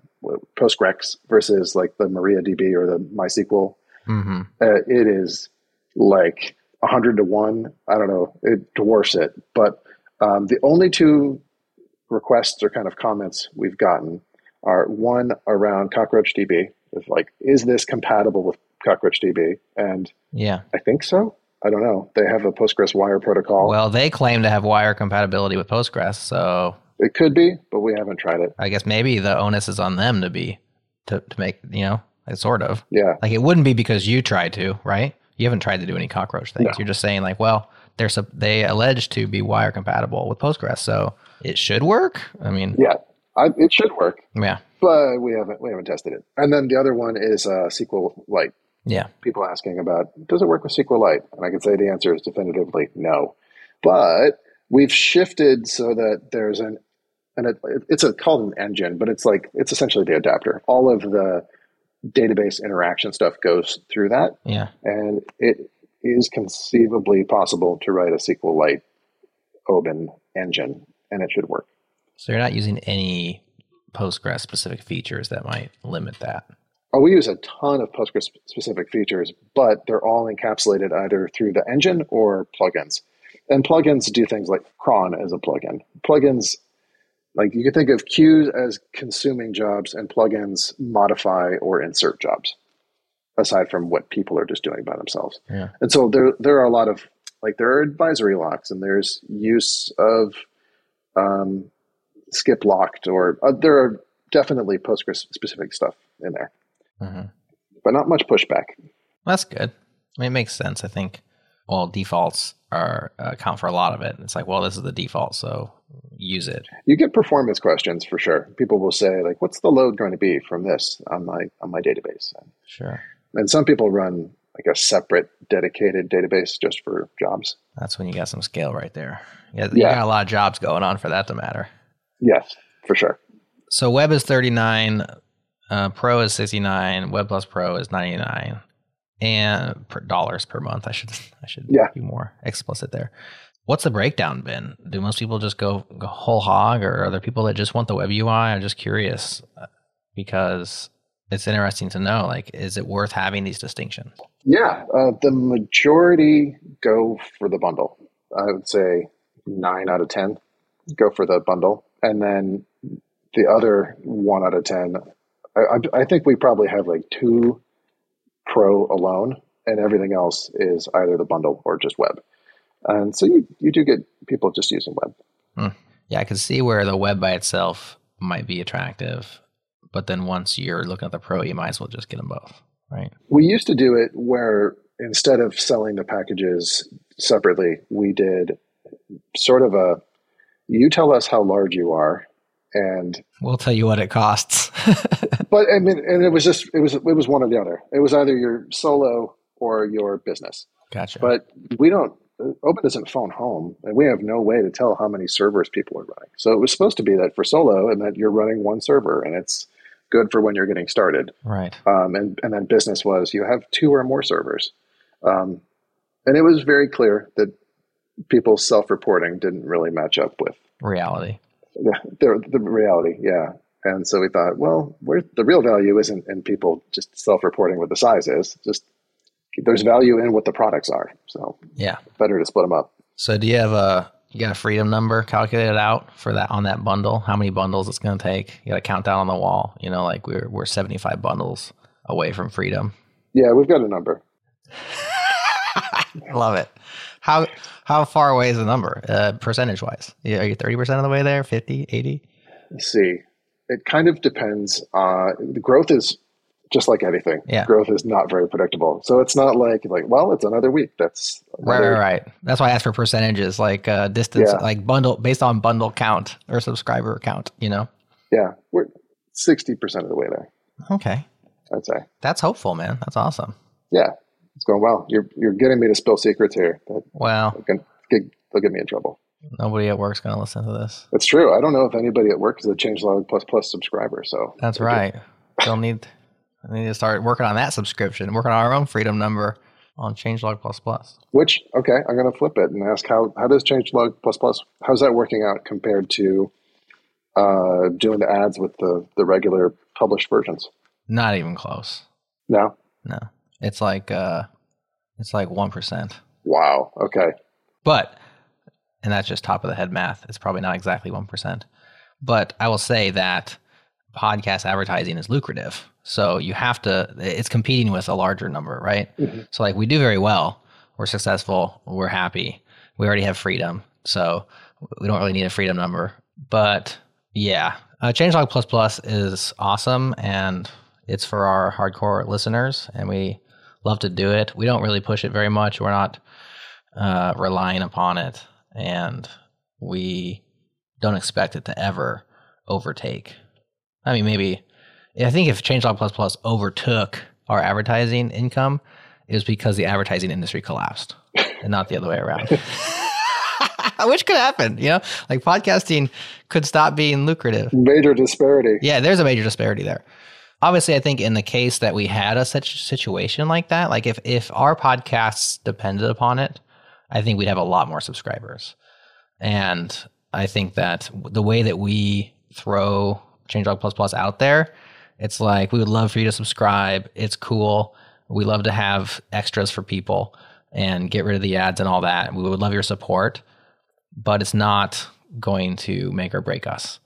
Postgres versus like the MariaDB or the MySQL, hmm uh, it is like hundred to one. I don't know, it dwarfs it. But um, the only two requests or kind of comments we've gotten are one around CockroachDB, is like, is this compatible with CockroachDB? And Yeah. I think so. I don't know. They have a Postgres wire protocol. Well, they claim to have wire compatibility with Postgres, so it could be, but we haven't tried it. I guess maybe the onus is on them to be to to make you know like, sort of Yeah. like it wouldn't be because you tried to, right? You haven't tried to do any cockroach things. No. You're just saying like, well, they're they allege to be wire compatible with Postgres, so it should work. I mean, Yeah. I, it should work, yeah, but we haven't we haven't tested it. And then the other one is uh, SQLite. Yeah. people asking about does it work with SQLite? And I can say the answer is definitively no. But we've shifted so that there's an and it, it's a called an engine, but it's like it's essentially the adapter. All of the database interaction stuff goes through that, Yeah. and it is conceivably possible to write a SQLite Oban engine, and it should work. So you're not using any Postgres specific features that might limit that. Oh, we use a ton of Postgres specific features, but they're all encapsulated either through the engine or plugins. And plugins do things like cron as a plugin. Plugins, like you can think of queues as consuming jobs, and plugins modify or insert jobs, aside from what people are just doing by themselves. Yeah. And so there, there are a lot of like there are advisory locks, and there's use of um, skip locked, or uh, there are definitely Postgres specific stuff in there hmm but not much pushback. That's good. I mean, it makes sense. I think all defaults are uh, account for a lot of it. It's like, well, this is the default, so use it. You get performance questions for sure. People will say like, "What's the load going to be from this on my on my database?" Sure. And some people run like a separate dedicated database just for jobs. That's when you got some scale right there. Yeah, you got a lot of jobs going on for that to matter. Yes, for sure. So web is 39, uh, pro is 69, web plus pro is 99 and per dollars per month. I should I should Yeah. be more explicit there. What's the breakdown been? Do most people just go, go whole hog or are there people that just want the web UI? I'm just curious uh, because it's interesting to know like is it worth having these distinctions? Yeah, uh, the majority go for the bundle. I would say nine out of ten go for the bundle, and then the other one out of ten. I, I, think we probably have like two pro alone, and everything else is either the bundle or just web. And so you, you do get people just using web. Hmm. Yeah, I can see where the web by itself might be attractive, but then once you're looking at the pro, you might as well just get them both, right? We used to do it where instead of selling the packages separately, we did sort of a you tell us how large you are and We'll tell you what it costs. but I mean and it was just it was it was one or the other. It was either your solo or your business. Gotcha. But we don't. Oban doesn't phone home, and we have no way to tell how many servers people are running. So it was supposed to be that for solo, and that you're running one server, and it's good for when you're getting started. right. Um, and and then business was you have two or more servers, um, and it was very clear that people's self-reporting didn't really match up with Reality. the, the, the reality. Yeah. And so we thought, well, where the real value isn't in people just self-reporting what the size is. Just there's value in what the products are. So Yeah. better to split them up. So do you have a you got a freedom number calculated out for that on that bundle? How many bundles it's going to take? You got a countdown on the wall. You know, like we're we're seventy five bundles away from freedom. Yeah, we've got a number. Love it. How how far away is the number uh, percentage wise? Are you thirty percent of the way there? 50, 80? Let's see. It kind of depends. Uh, the growth is just like anything. Yeah. Growth is not very predictable. So it's not like like well, it's another week. That's Right, another, right, right. That's why I asked for percentages, like uh, distance, Yeah. like bundle based on bundle count or subscriber count. You know. Yeah, we're sixty percent of the way there. Okay, I'd say. that's hopeful, man. That's awesome. Yeah, it's going well. You're you're getting me to spill secrets here. That Well, they'll get me in trouble. Nobody at work's going to listen to this. It's true. I don't know if anybody at work is a changelog plus plus subscriber. So That's right. They'll need they need to start working on that subscription, working on our own freedom number on Changelog Plus Plus. Which okay, I'm going to flip it and ask how how does changelog plus plus how's that working out compared to uh, doing the ads with the the regular published versions? Not even close. No. No, it's like uh, it's like one percent. Wow. Okay. But and that's just top of the head math. It's probably not exactly one percent. But I will say that podcast advertising is lucrative. So you have to. It's competing with a larger number, right? Mhm. So like we do very well. We're successful. We're happy. We already have freedom. So we don't really need a freedom number. But yeah, uh, Changelog Plus Plus is awesome and it's for our hardcore listeners and we love to do it. We don't really push it very much. We're not uh, relying upon it and we don't expect it to ever overtake. I mean, maybe I think if Changelog Plus Plus overtook our advertising income, it was because the advertising industry collapsed and not the other way around. Which could happen, you know? Like podcasting could stop being lucrative. Major disparity. Yeah, there's a major disparity there. Obviously, I think in the case that we had a such situation like that, like if if our podcasts depended upon it, I think we'd have a lot more subscribers. And I think that the way that we throw Changelog Plus Plus out there, it's like we would love for you to subscribe. It's cool. We love to have extras for people and get rid of the ads and all that. We would love your support, but it's not going to make or break us.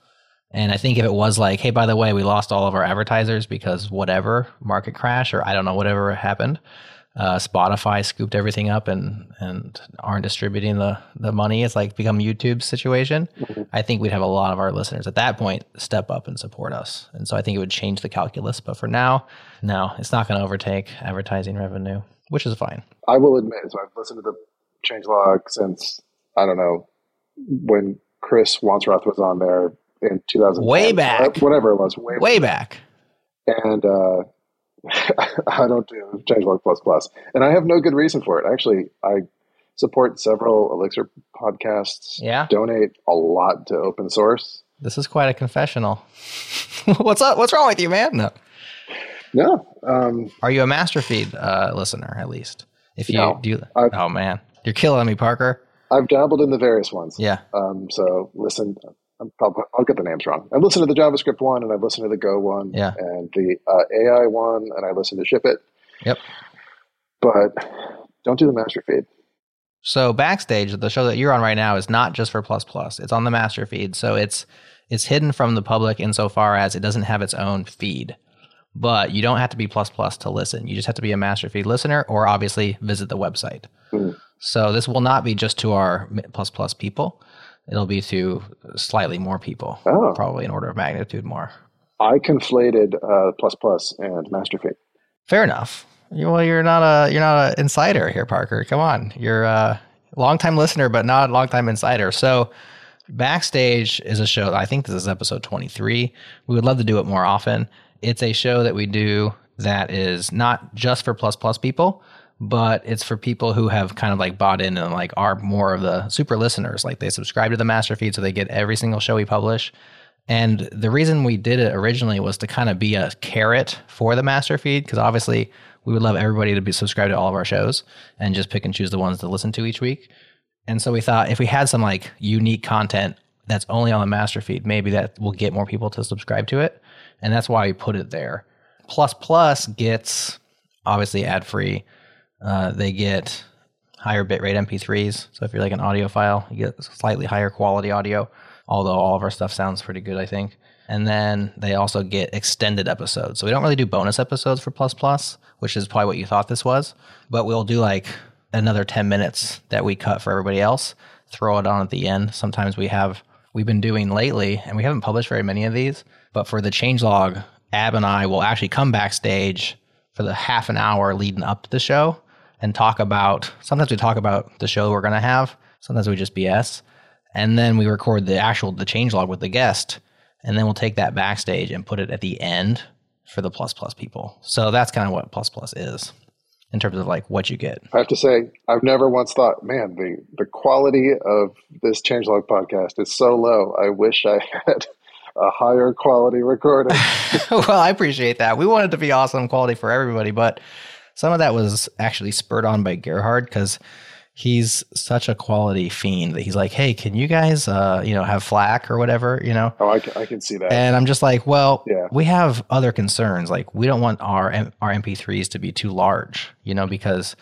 And I think if it was like, hey, by the way, we lost all of our advertisers because whatever market crash or I don't know whatever happened, uh, Spotify scooped everything up and and aren't distributing the the money. It's like become YouTube's situation. I think we'd have a lot of our listeners at that point step up and support us. And so I think it would change the calculus. But for now, no, it's not going to overtake advertising revenue, which is fine. I will admit, so I've listened to the changelog since I don't know when Chris Wanstrath was on there in 2000. Way back. whatever it was, way, Way back. and uh, I don't do changelog Plus plus plus, and I have no good reason for it. Actually, I support several Elixir podcasts. Yeah. donate a lot to open source. This is quite a confessional. What's up? What's wrong with you, man? No. No, um, Are you a master feed uh, listener at least? If you No. do, I've- oh man, you're killing me, Parker. I've dabbled in the various ones. Yeah, Um, so listen, I'm probably, I'll get the names wrong. I've listened to the JavaScript one, and I've listened to the Go one, Yeah. and the uh, AI one, and I listened to Ship It. Yep. But don't do the master feed. So backstage, the show that you're on right now is not just for Plus Plus. It's on the master feed, so it's it's hidden from the public insofar as it doesn't have its own feed. But you don't have to be Plus Plus to listen. You just have to be a master feed listener, or obviously visit the website. Hmm. So this will not be just to our Plus Plus people. It'll be to slightly more people, Oh. probably an order of magnitude more. I conflated uh, plus plus and master feed. Fair enough. You- Well, you're not a you're not an insider here, Parker. Come on, you're a longtime listener, but not a longtime insider. So, backstage is a show. I think this is episode 23. We would love to do it more often. It's a show that we do that is not just for plus plus people, but it's for people who have kind of like bought in and like are more of the super listeners. Like they subscribe to the master feed so they get every single show we publish. And the reason we did it originally was to kind of be a carrot for the master feed because obviously we would love everybody to be subscribed to all of our shows and just pick and choose the ones to listen to each week. And so we thought if we had some like unique content that's only on the master feed, maybe that will get more people to subscribe to it. And that's why we put it there. Plus Plus gets obviously ad free. Uh, they get higher bitrate MP3s. So if you're like an audiophile, you get slightly higher quality audio, although all of our stuff sounds pretty good, I think. And then they also get extended episodes. So we don't really do bonus episodes for Plus Plus, which is probably what you thought this was, but we'll do like another 10 minutes that we cut for everybody else, throw it on at the end. Sometimes we have, we've been doing lately, and we haven't published very many of these, but for the changelog, Ab and I will actually come backstage for the half an hour leading up to the show and talk about, sometimes we talk about the show we're going to have, sometimes we just BS. And then we record the actual, the change log with the guest. And then we'll take that backstage and put it at the end for the plus plus people. So that's kind of what plus plus is in terms of like what you get. I have to say, I've never once thought, man, the, the quality of this changelog podcast is so low. I wish I had a higher quality recording. well, I appreciate that. We wanted to be awesome quality for everybody, but some of that was actually spurred on by Gerhard because he's such a quality fiend that he's like, hey, can you guys, uh, you know, have FLAC or whatever, you know? Oh, I can, I can see that. And I'm just like, well, Yeah. we have other concerns. Like, we don't want our our MP3s to be too large, you know, because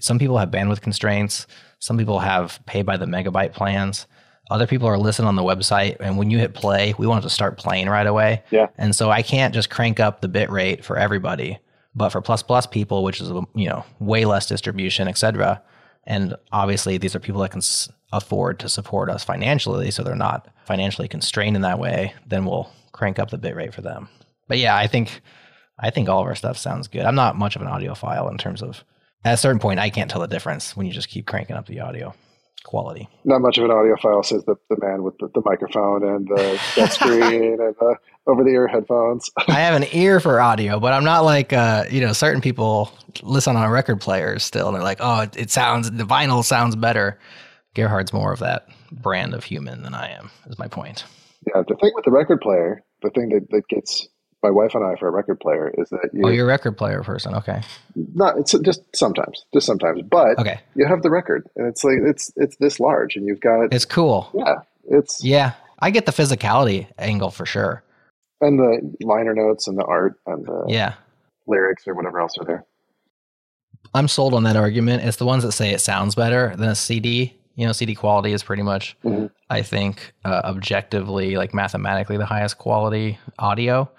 some people have bandwidth constraints. Some people have pay by the megabyte plans. Other people are listening on the website, and when you hit play, we want it to start playing right away. Yeah. And so I can't just crank up the bit rate for everybody, but for plus plus people, which is um, you know way less distribution, et cetera. And obviously, these are people that can s- afford to support us financially, so they're not financially constrained in that way. Then we'll crank up the bit rate for them. But yeah, I think I think all of our stuff sounds good. I'm not much of an audiophile in terms of at a certain point I can't tell the difference when you just keep cranking up the audio quality. Not much of an audiophile, says the, the man with the, the microphone and the dead screen and the over the ear headphones. I have an ear for audio, but I'm not like uh, you know, certain people listen on a record players still and they're like, "Oh, it, it sounds the vinyl sounds better." Gerhard's more of that brand of human than I am. Is my point. yeah, the thing with the record player, the thing that, that gets my wife and I for a record player is that you Oh, you're a record player person. Okay. not it's just sometimes, just sometimes, but Okay. you have the record and it's like it's it's this large and you've got It's cool. yeah, it's Yeah. I get the physicality angle for sure. And the liner notes and the art and the Yeah. lyrics or whatever else are there. I'm sold on that argument. It's the ones that say it sounds better than a CD. You know, CD quality is pretty much, Mhm. I think, uh, objectively, like mathematically, the highest quality audio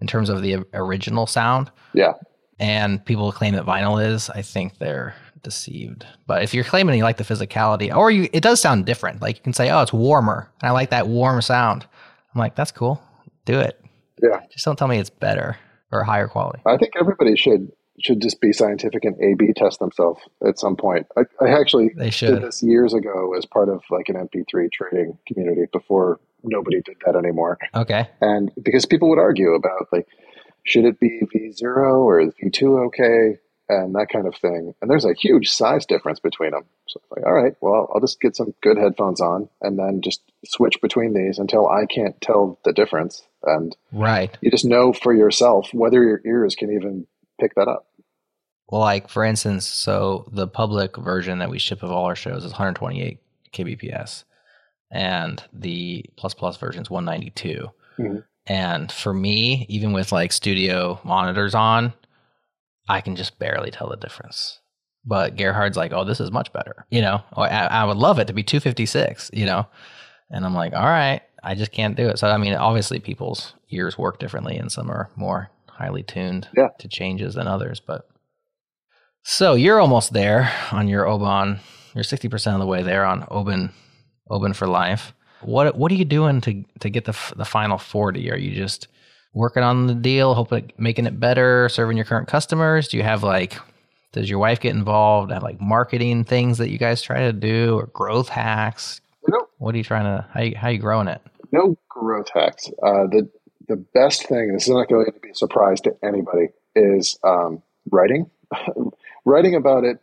in terms of the original sound. Yeah, And people claim that vinyl is. I think they're deceived. But if you're claiming you like the physicality, or you, it does sound different. Like you can say, "Oh, it's warmer," and I like that warm sound. I'm like, that's cool. Do it. Yeah. Just don't tell me it's better or higher quality. I think everybody should should just be scientific and A/B test themselves at some point. I, I actually They did should. this years ago as part of like an MP3 trading community before nobody did that anymore. Okay. And because people would argue about like, should it be V0 or is V2 okay? And that kind of thing. And there's a huge size difference between them. So it's like, all right, well, I'll just get some good headphones on and then just switch between these until I can't tell the difference. And Right. you just know for yourself whether your ears can even pick that up. Well, like for instance, so the public version that we ship of all our shows is 128 kbps, and the plus plus version is 192. Mhm. And for me, even with like studio monitors on, I can just barely tell the difference. But Gerhard's like, "Oh, this is much better," you know. Or I, I would love it to be 256, you know. And I'm like, "All right, I just can't do it." So I mean, obviously, people's ears work differently, and some are more highly tuned Yeah. to changes than others. But so you're almost there on your Oban. You're 60% of the way there on Oban, Oban for life. What what are you doing to to get the the final 40? Are you just working on the deal, hoping making it better, serving your current customers? Do you have like does your wife get involved? Have like marketing things that you guys try to do or growth hacks? Know, What are you trying to how you, how you growing it? No growth hacks. Uh, the the best thing, and this is not going to be a surprise to anybody, is um, writing. writing about it,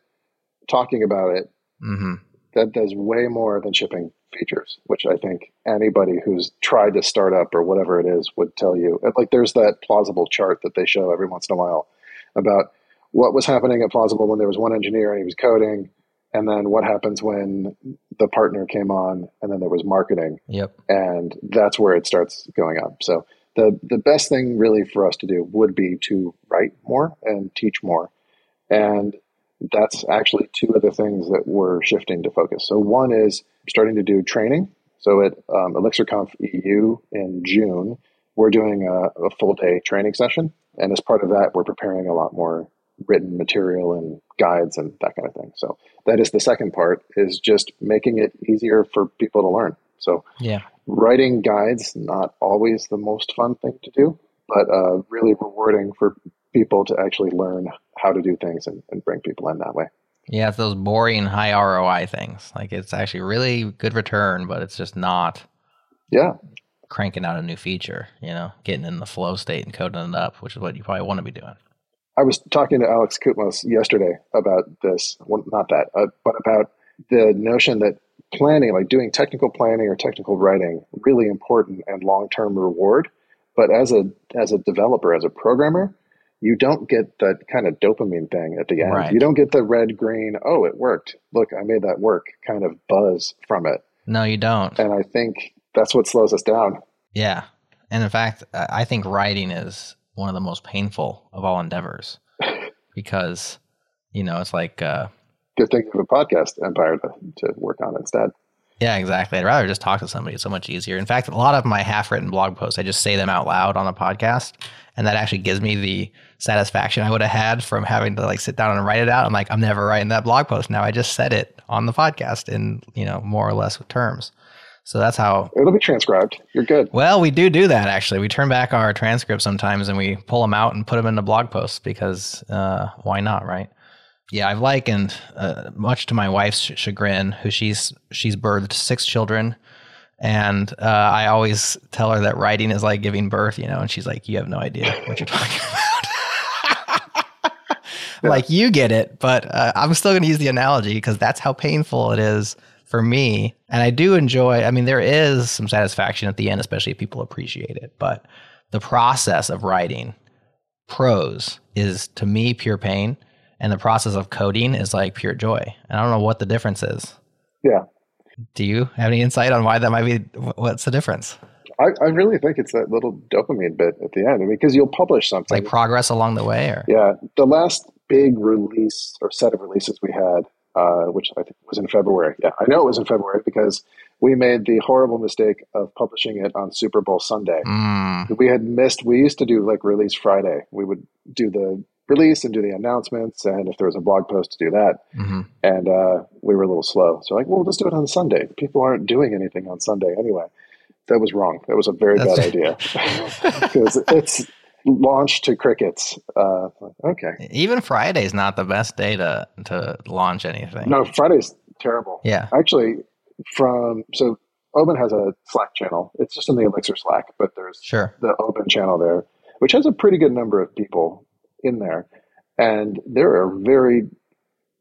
talking about it, hmm that does way more than shipping features, which I think anybody who's tried to start up or whatever it is would tell you. Like there's that plausible chart that they show every once in a while about what was happening at plausible when there was one engineer and he was coding, and then what happens when the partner came on and then there was marketing Yep. and that's where it starts going up. So the the best thing really for us to do would be to write more and teach more, and that's actually two of the things that we're shifting to focus. So one is starting to do training. So at um, ElixirConf EU in June, we're doing a, a full day training session, and as part of that, we're preparing a lot more written material and guides and that kind of thing. So that is the second part is just making it easier for people to learn. So Yeah. writing guides not always the most fun thing to do but uh, really rewarding for people to actually learn how to do things and, and bring people in that way Yeah, it's those boring high ROI things. Like it's actually really good return, but it's just not yeah cranking out a new feature, you know, getting in the flow state and coding it up, which is what you probably want to be doing. I was talking to alex koutmos yesterday about this well, not that uh, but about the notion that planning like doing technical planning or technical writing really important and long-term reward but as a as a developer as a programmer you don't get that kind of dopamine thing at the end Right. you don't get the red green oh it worked look i made that work kind of buzz from it No, you don't. and I think that's what slows us down. Yeah. And in fact, I think writing is one of the most painful of all endeavors because, you know, it's like, uh, Good thing you have a podcast empire to, to work on instead. yeah, exactly. I'd rather just talk to somebody. It's so much easier. In fact, a lot of my half written blog posts, I just say them out loud on the podcast. And that actually gives me the satisfaction I would have had from having to like sit down and write it out. I'm like, I'm never writing that blog post now. I just said it on the podcast in, you know, more or less terms. So that's how It'll be transcribed. You're good. Well, we do do that actually. We turn back our transcripts sometimes and we pull them out and put them into blog posts because uh, why not, right? Yeah, I've likened, uh, much to my wife's chagrin, who she's she's birthed six children, and uh, I always tell her that writing is like giving birth, you know, and she's like, "You have no idea what you're talking about." Like you get it, but uh, I'm still going to use the analogy because that's how painful it is for me. And I do enjoy. I mean, there is some satisfaction at the end, especially if people appreciate it. But the process of writing prose is to me pure pain, and the process of coding is like pure joy. And I don't know what the difference is. Yeah. Do you have any insight on why that might be? What's the difference? I, I really think it's that little dopamine bit at the end. I mean, because you'll publish something. Like progress along the way, or yeah. The last big release or set of releases we had, uh, which I think was in February. Yeah, I know it was in February because we made the horrible mistake of publishing it on Super Bowl Sunday. Mm, we had missed we used to do like release friday. We would do the release and do the announcements and if there was a blog post to do that. Mhm. and uh, we were a little slow. So like well let's do it on sunday. People aren't doing anything on sunday anyway. That was wrong. That was a very That's- bad idea. Because it's launched to crickets uh, okay even Friday's not the best day to to launch anything. no friday's terrible Yeah. actually from so Oban has a slack channel it's just in the elixir slack but there's Sure. the Oban channel there, which has a pretty good number of people in there. And there are very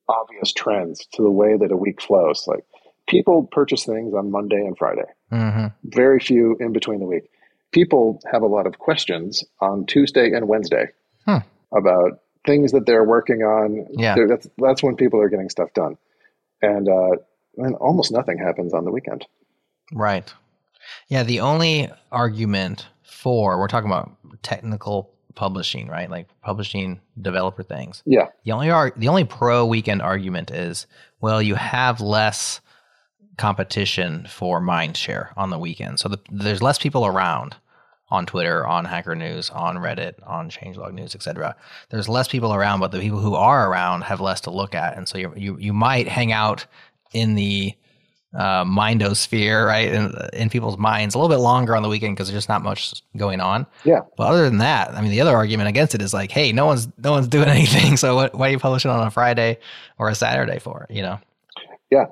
obvious trends to the way that a week flows. Like people purchase things on Monday and Friday, hmm very few in between the week. People have a lot of questions on Tuesday and Wednesday Hmm. about things that they're working on. Yeah. They're- That's, that's when people are getting stuff done. And, uh, and almost nothing happens on the weekend. Right. Yeah. The only argument for we're talking about technical publishing, right? Like publishing developer things. Yeah. The only ar- the only pro weekend argument is well, you have less competition for mind share on the weekend, so the, there's less people around on Twitter, on Hacker News, on Reddit, on Changelog News, etc. There's less people around, but the people who are around have less to look at, and so you you you might hang out in the uh, mindosphere, right, in, in people's minds a little bit longer on the weekend because there's just not much going on. Yeah. But other than that, I mean, the other argument against it is like, hey, no one's no one's doing anything, so what, why are you publishing on a Friday or a Saturday for? You know? Yeah.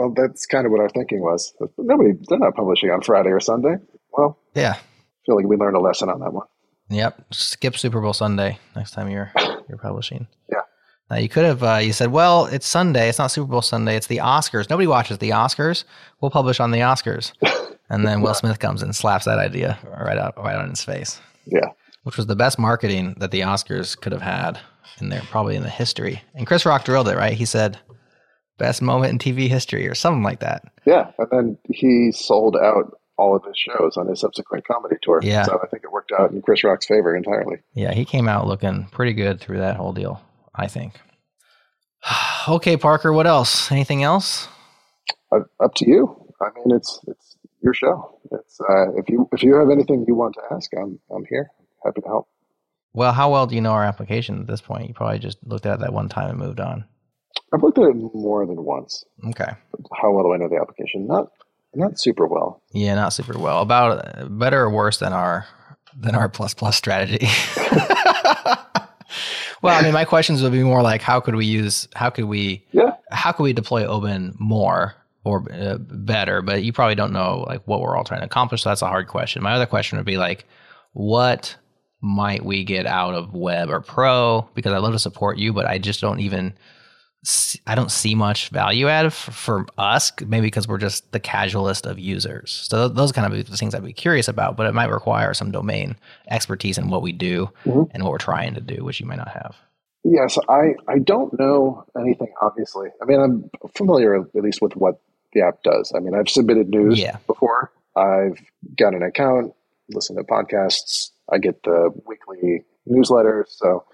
Well, that's kind of what our thinking was. Nobody, they're not publishing on Friday or Sunday. Well, Yeah. I feel like we learned a lesson on that one. Yep. Skip Super Bowl Sunday next time you're you're publishing. Yeah. Now you could have uh, you said, well, it's Sunday. It's not Super Bowl Sunday. It's the Oscars. Nobody watches the Oscars. We'll publish on the Oscars. And then Will Smith comes and slaps that idea right out right on his face. Yeah. Which was the best marketing that the Oscars could have had in there, probably in the history. And Chris Rock drilled it, right? He said, best moment in TV history or something like that. Yeah. And then he sold out all of his shows on his subsequent comedy tour. Yeah. So I think it worked out in Chris Rock's favor entirely. Yeah, he came out looking pretty good through that whole deal, I think. okay, Parker, what else? Anything else? Uh, up to you. I mean, it's it's your show. It's uh, if you if you have anything you want to ask, I'm I'm here. Happy to help. Well, how well do you know our application at this point? You probably just looked at it that one time and moved on. I've looked at it more than once. Okay. How well do I know the application? Not not super well. Yeah, not super well. About better or worse than our than our plus plus strategy. well, I mean, my questions would be more like, how could we use, how could we, Yeah. how could we deploy Oban more or uh, better? But you probably don't know like what we're all trying to accomplish. So that's a hard question. My other question would be like, what might we get out of Web or Pro? Because I love to support you, but I just don't even. I don't see much value add f- for us, maybe because we're just the casualist of users. So th- those kind of the things I'd be curious about, but it might require some domain expertise in what we do Mhm. and what we're trying to do, which you might not have. Yes, I, I don't know anything, obviously. I mean, I'm familiar at least with what the app does. I mean, I've submitted news Yeah. before, I've got an account, listen to podcasts, I get the weekly newsletter. So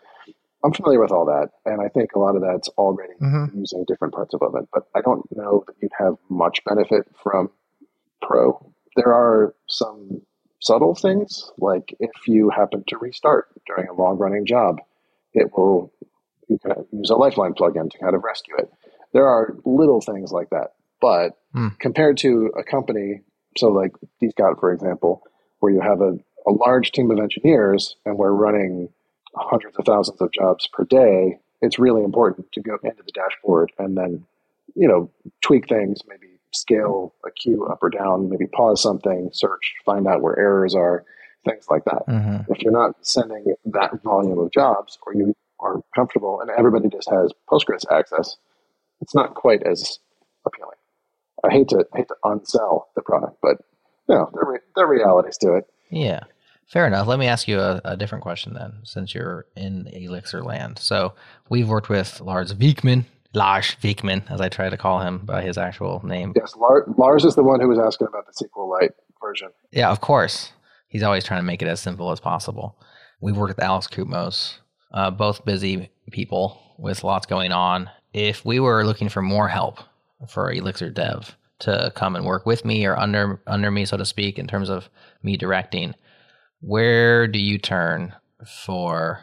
I'm familiar with all that. And I think a lot of that's already Mm-hmm. using different parts of it. But I don't know that you'd have much benefit from Pro. There are some subtle things, like if you happen to restart during a long running job, it will you can use a lifeline plugin to kind of rescue it. There are little things like that, but Hmm. compared to a company, so like DScout, for example, where you have a, a large team of engineers and we're running hundreds of thousands of jobs per day, it's really important to go into the dashboard and then, you know, tweak things, maybe scale a queue up or down, maybe pause something, search, find out where errors are, things like that Mm-hmm. if you're not sending that volume of jobs or you are comfortable and everybody just has Postgres access, it's not quite as appealing. I hate to hate to unsell the product, but you know, there, re- there are realities to it. Yeah. Fair enough. Let me ask you a, a different question then, since you're in Elixir land. So we've worked with Lars Wikman, Lars Wikman, as I try to call him by his actual name. Yes, Lar- Lars is the one who was asking about the SQLite version. Yeah, of course. He's always trying to make it as simple as possible. We've worked with Alex Koutmos, uh, both busy people with lots going on. If we were looking for more help for Elixir Dev to come and work with me or under under me, so to speak, in terms of me directing, where do you turn for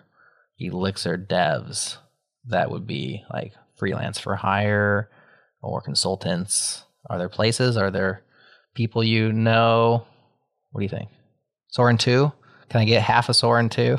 Elixir devs that would be like freelance for hire or consultants? Are there places? Are there people you know? What do you think? Soren 2? Can I get half a Soren 2?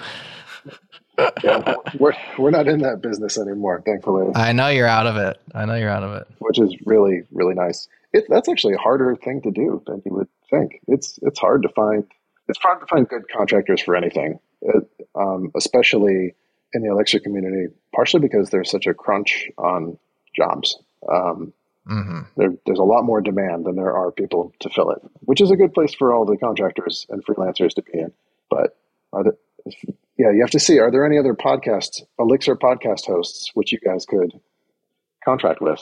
Yeah, we're we're not in that business anymore, thankfully, I know you're out of it. I know you're out of it. which is really really nice. It, that's actually a harder thing to do than you would think. It's it's hard to find it's hard to find good contractors for anything, it, um, especially in the Elixir community. Partially because there's such a crunch on jobs. Um, hmm there, there's a lot more demand than there are people to fill it, which is a good place for all the contractors and freelancers to be in. But are there, yeah, you have to see: are there any other podcasts, Elixir podcast hosts, which you guys could contract with?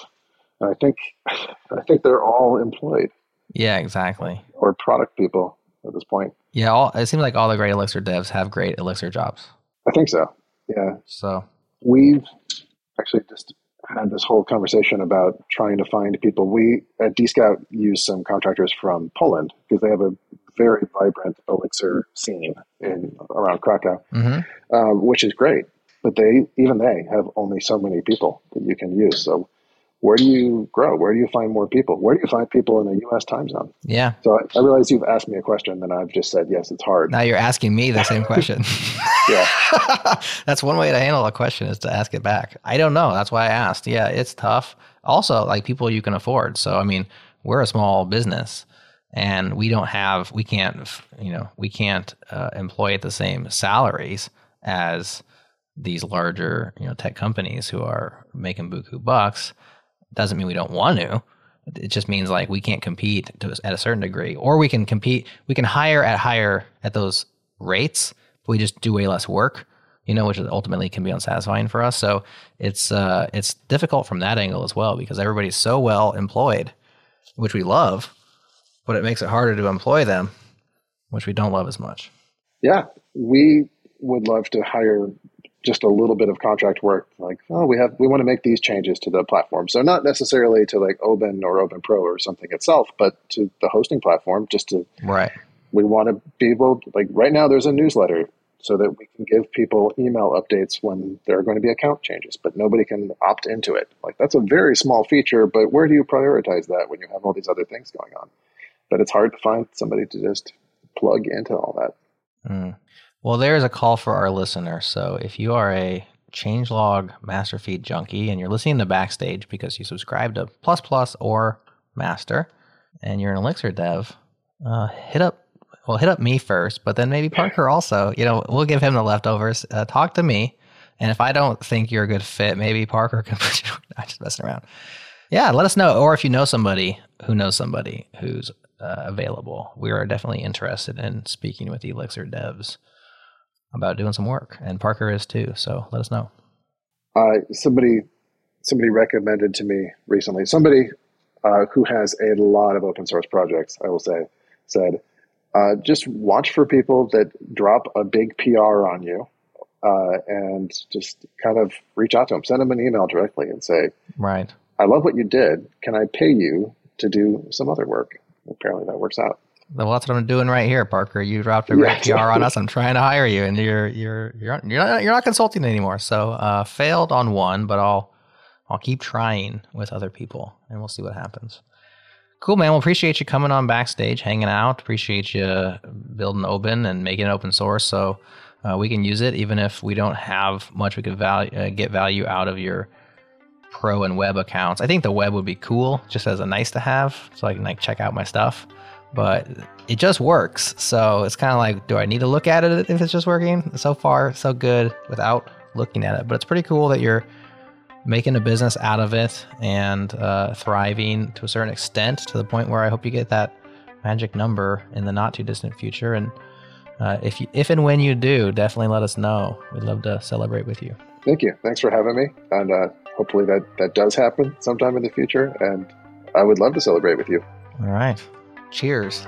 And I think, I think they're all employed Yeah, exactly. or product people at this point. Yeah, all, it seems like all the great Elixir devs have great Elixir jobs. I think so. Yeah, So, we've actually just had this whole conversation about trying to find people. We at DScout use some contractors from Poland because they have a very vibrant Elixir scene in around Krakow, hmm um, which is great. But they even they have only so many people that you can use. So where do you grow? Where do you find more people? Where do you find people in the U.S. time zone? yeah. So I, I realize you've asked me a question, and I've just said yes, it's hard. Now you're asking me the same question. Yeah. That's one way to handle a question is to ask it back. I don't know. That's why I asked. Yeah, it's tough. Also, like people you can afford. So, I mean, we're a small business and we don't have, we can't, you know, we can't uh, employ at the same salaries as these larger, you know, tech companies who are making buku bucks. Doesn't mean we don't want to. It just means like we can't compete to, at a certain degree, or we can compete. We can hire at higher at those rates, but we just do way less work. You know, which ultimately can be unsatisfying for us. So it's uh, it's difficult from that angle as well because everybody's so well employed, which we love, but it makes it harder to employ them, which we don't love as much. Yeah, we would love to hire just a little bit of contract work like oh we have we want to make these changes to the platform. So not necessarily to like Oban or Oban pro or something itself but to the hosting platform just to right. we want to be able like right now there's a newsletter so that we can give people email updates when there are going to be account changes but nobody can opt into it. Like that's a very small feature but where do you prioritize that when you have all these other things going on? But it's hard to find somebody to just plug into all that. Mm. Well, there's a call for our listener. So if you are a changelog master feed junkie and you're listening to Backstage because you subscribe to Plus Plus or Master and you're an Elixir dev, uh, hit up well hit up me first, but then maybe Parker also. You know, we'll give him the leftovers. Uh, talk to me, and if I don't think you're a good fit, maybe Parker can put you. I'm just messing around. Yeah, let us know, or if you know somebody who knows somebody who's uh, available, we are definitely interested in speaking with Elixir devs about doing some work, and Parker is too. So let us know. Uh, somebody somebody recommended to me recently. Somebody uh, who has a lot of open source projects, I will say, said, uh, just watch for people that drop a big PR on you, uh, and just kind of reach out to them, send them an email directly, and say, right, I love what you did. Can I pay you to do some other work? Apparently, that works out. Well, that's what I'm doing right here, Parker. You dropped a great PR on us. I'm trying to hire you, and you're you're you're you're not, you're not consulting anymore. So uh, failed on one, but I'll I'll keep trying with other people, and we'll see what happens. Cool, man. Well, appreciate you coming on backstage, hanging out. Appreciate you building Oban and making it open source, so uh, we can use it, even if we don't have much. We could value, uh, get value out of your pro and web accounts. I think the web would be cool, just as a nice to have, so I can like check out my stuff but it just works. So it's kind of like, do I need to look at it if it's just working? So far, so good without looking at it. But it's pretty cool that you're making a business out of it and uh, thriving to a certain extent to the point where I hope you get that magic number in the not too distant future. And uh, if you, if and when you do, definitely let us know. We'd love to celebrate with you. Thank you. Thanks for having me. And uh, hopefully that, that does happen sometime in the future. And I would love to celebrate with you. All right. Cheers.